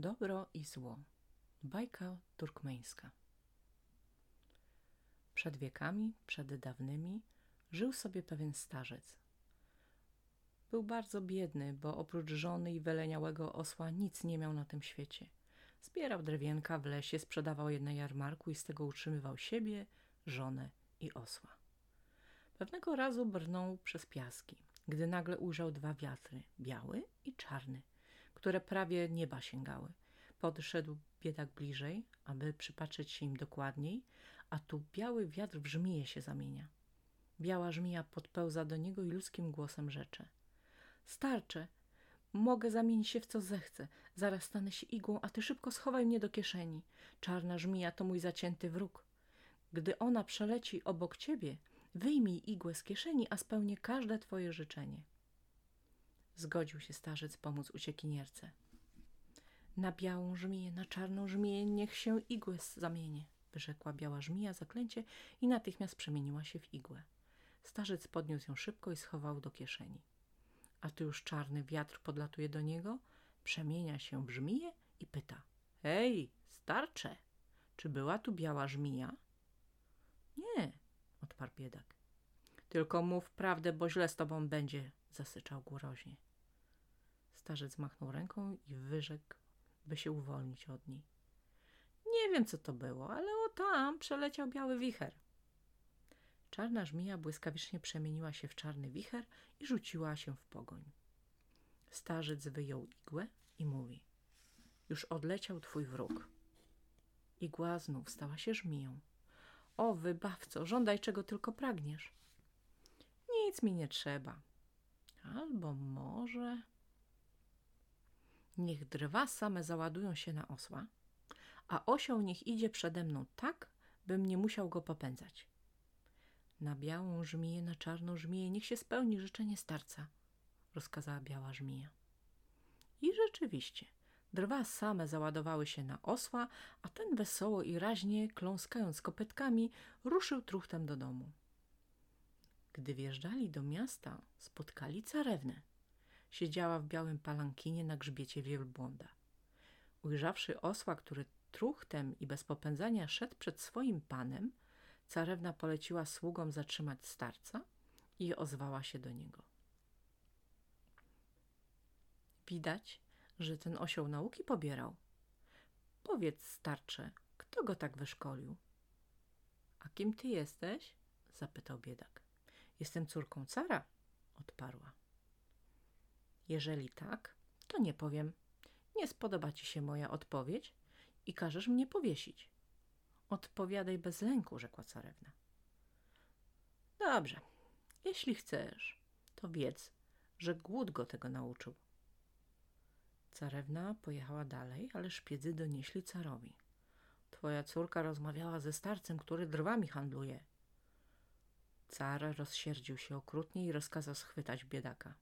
Dobro i zło. Bajka turkmeńska. Przed wiekami, przed dawnymi, żył sobie pewien starzec. Był bardzo biedny, bo oprócz żony i wyleniałego osła nic nie miał na tym świecie. Zbierał drewienka w lesie, sprzedawał je na jarmarku i z tego utrzymywał siebie, żonę i osła. Pewnego razu brnął przez piaski, gdy nagle ujrzał dwa wiatry, biały i czarny, które prawie nieba sięgały. Podszedł biedak bliżej, aby przypatrzeć się im dokładniej, a tu biały wiatr w żmiję się zamienia. Biała żmija podpełza do niego i ludzkim głosem rzecze. Starcze, mogę zamienić się w co zechcę. Zaraz stanę się igłą, a ty szybko schowaj mnie do kieszeni. Czarna żmija to mój zacięty wróg. Gdy ona przeleci obok ciebie, wyjmij igłę z kieszeni, a spełnię każde twoje życzenie. Zgodził się starzec pomóc uciekinierce. Na białą żmiję, na czarną żmiję, niech się igłę zamienie, wyrzekła biała żmija zaklęcie i natychmiast przemieniła się w igłę. Starzec podniósł ją szybko i schował do kieszeni. A tu już czarny wiatr podlatuje do niego, przemienia się w żmiję i pyta. Hej, starcze, czy była tu biała żmija? Nie, odparł biedak. Tylko mów prawdę, bo źle z tobą będzie, zasyczał groźnie. Starzec machnął ręką i wyrzekł, by się uwolnić od niej. Nie wiem, co to było, ale o tam przeleciał biały wicher. Czarna żmija błyskawicznie przemieniła się w czarny wicher i rzuciła się w pogoń. Starzec wyjął igłę i mówi – już odleciał twój wróg. Igła znów stała się żmiją. O, wybawco, żądaj czego tylko pragniesz. Nic mi nie trzeba. Albo może... Niech drwa same załadują się na osła, a osioł niech idzie przede mną tak, bym nie musiał go popędzać. Na białą żmiję, na czarną żmiję, niech się spełni życzenie starca, rozkazała biała żmija. I rzeczywiście, drwa same załadowały się na osła, a ten wesoło i raźnie, kląskając kopytkami, ruszył truchtem do domu. Gdy wjeżdżali do miasta, spotkali carewnę. Siedziała w białym palankinie na grzbiecie wielbłąda. Ujrzawszy osła, który truchtem i bez popędzania szedł przed swoim panem, carewna poleciła sługom zatrzymać starca i ozwała się do niego. Widać, że ten osioł nauki pobierał. Powiedz, starcze, kto go tak wyszkolił? A kim ty jesteś? zapytał biedak. Jestem córką cara, odparła. Jeżeli tak, to nie powiem. Nie spodoba ci się moja odpowiedź i każesz mnie powiesić. Odpowiadaj bez lęku, rzekła carewna. Dobrze, jeśli chcesz, to wiedz, że głód go tego nauczył. Carewna pojechała dalej, ale szpiedzy donieśli carowi. Twoja córka rozmawiała ze starcem, który drwami handluje. Car rozsierdził się okrutnie i rozkazał schwytać biedaka.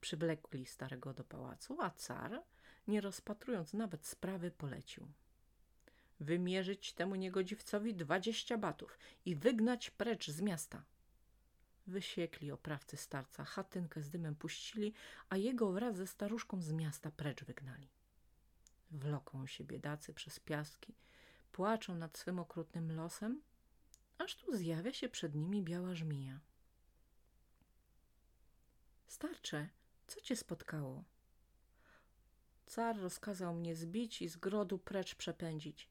Przywlekli starego do pałacu, a car, nie rozpatrując nawet sprawy, polecił. Wymierzyć temu niegodziwcowi dwadzieścia batów i wygnać precz z miasta. Wysiekli oprawcy starca, chatynkę z dymem puścili, a jego wraz ze staruszką z miasta precz wygnali. Wloką się biedacy przez piaski, płaczą nad swym okrutnym losem, aż tu zjawia się przed nimi biała żmija. Starcze, co cię spotkało? Car rozkazał mnie zbić i z grodu precz przepędzić.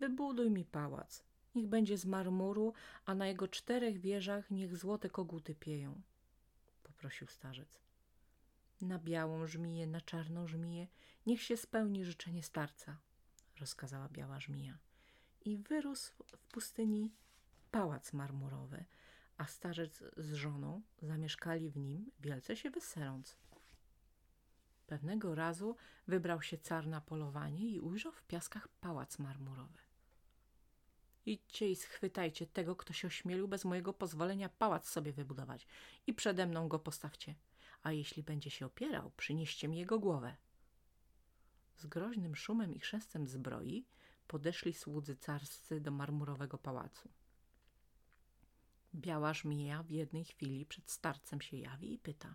Wybuduj mi pałac. Niech będzie z marmuru, a na jego czterech wieżach niech złote koguty pieją. Poprosił starzec. Na białą żmiję, na czarną żmiję, niech się spełni życzenie starca, rozkazała biała żmija. I wyrósł w pustyni pałac marmurowy, a starzec z żoną zamieszkali w nim, wielce się weseląc. Pewnego razu wybrał się car na polowanie i ujrzał w piaskach pałac marmurowy. Idźcie i schwytajcie tego, kto się ośmielił bez mojego pozwolenia pałac sobie wybudować i przede mną go postawcie, a jeśli będzie się opierał, przynieście mi jego głowę. Z groźnym szumem i chrzestem zbroi podeszli słudzy carscy do marmurowego pałacu. Biała żmija w jednej chwili przed starcem się jawi i pyta,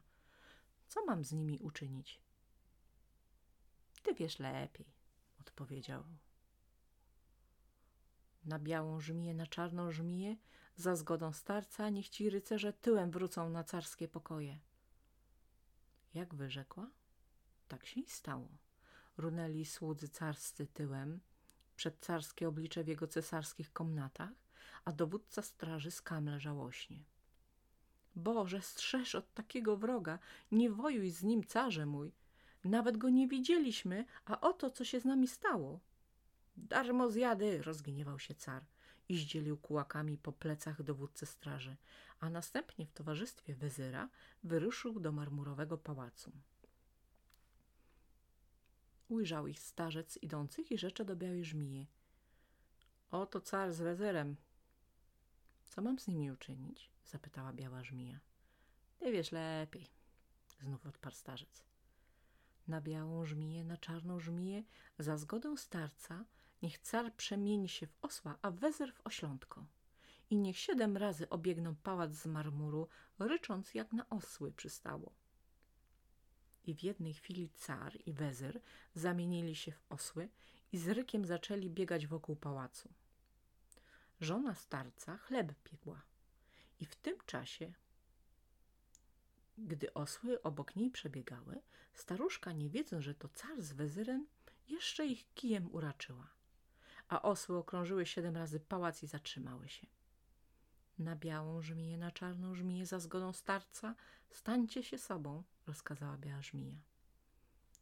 co mam z nimi uczynić? Ty wiesz lepiej, odpowiedział. Na białą żmiję, na czarną żmiję, za zgodą starca, niech ci rycerze tyłem wrócą na carskie pokoje. Jak wyrzekła, tak się i stało. Runęli słudzy carscy tyłem, przed carskie oblicze w jego cesarskich komnatach, a dowódca straży skamle żałośnie. Boże, strzeż od takiego wroga, nie wojuj z nim, carze mój. Nawet go nie widzieliśmy, a oto, co się z nami stało. Darmo zjady, rozgniewał się car i zdzielił kułakami po plecach dowódcy straży, a następnie w towarzystwie wezyra wyruszył do marmurowego pałacu. Ujrzał ich starzec idących i rzecze do białej żmije. Oto car z wezerem. Co mam z nimi uczynić? zapytała biała żmija. Ty wiesz lepiej, znów odparł starzec. Na białą żmiję, na czarną żmiję, za zgodą starca, niech car przemieni się w osła, a wezer w oślątko. I niech siedem razy obiegną pałac z marmuru, rycząc jak na osły przystało. I w jednej chwili car i wezer zamienili się w osły i z rykiem zaczęli biegać wokół pałacu. Żona starca chleb piekła i w tym czasie, gdy osły obok niej przebiegały, staruszka, nie wiedząc, że to car z wezyrem, jeszcze ich kijem uraczyła. A osły okrążyły siedem razy pałac i zatrzymały się. Na białą żmiję, na czarną żmiję, za zgodą starca, stańcie się sobą, rozkazała biała żmija.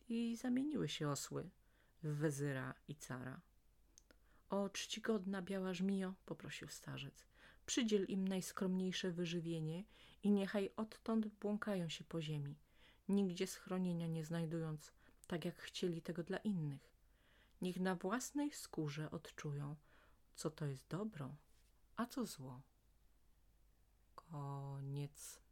I zamieniły się osły w wezyra i cara. O, czcigodna biała żmijo, poprosił starzec, przydziel im najskromniejsze wyżywienie i niechaj odtąd błąkają się po ziemi, nigdzie schronienia nie znajdując, tak jak chcieli tego dla innych. Niech na własnej skórze odczują, co to jest dobro, a co zło. Koniec.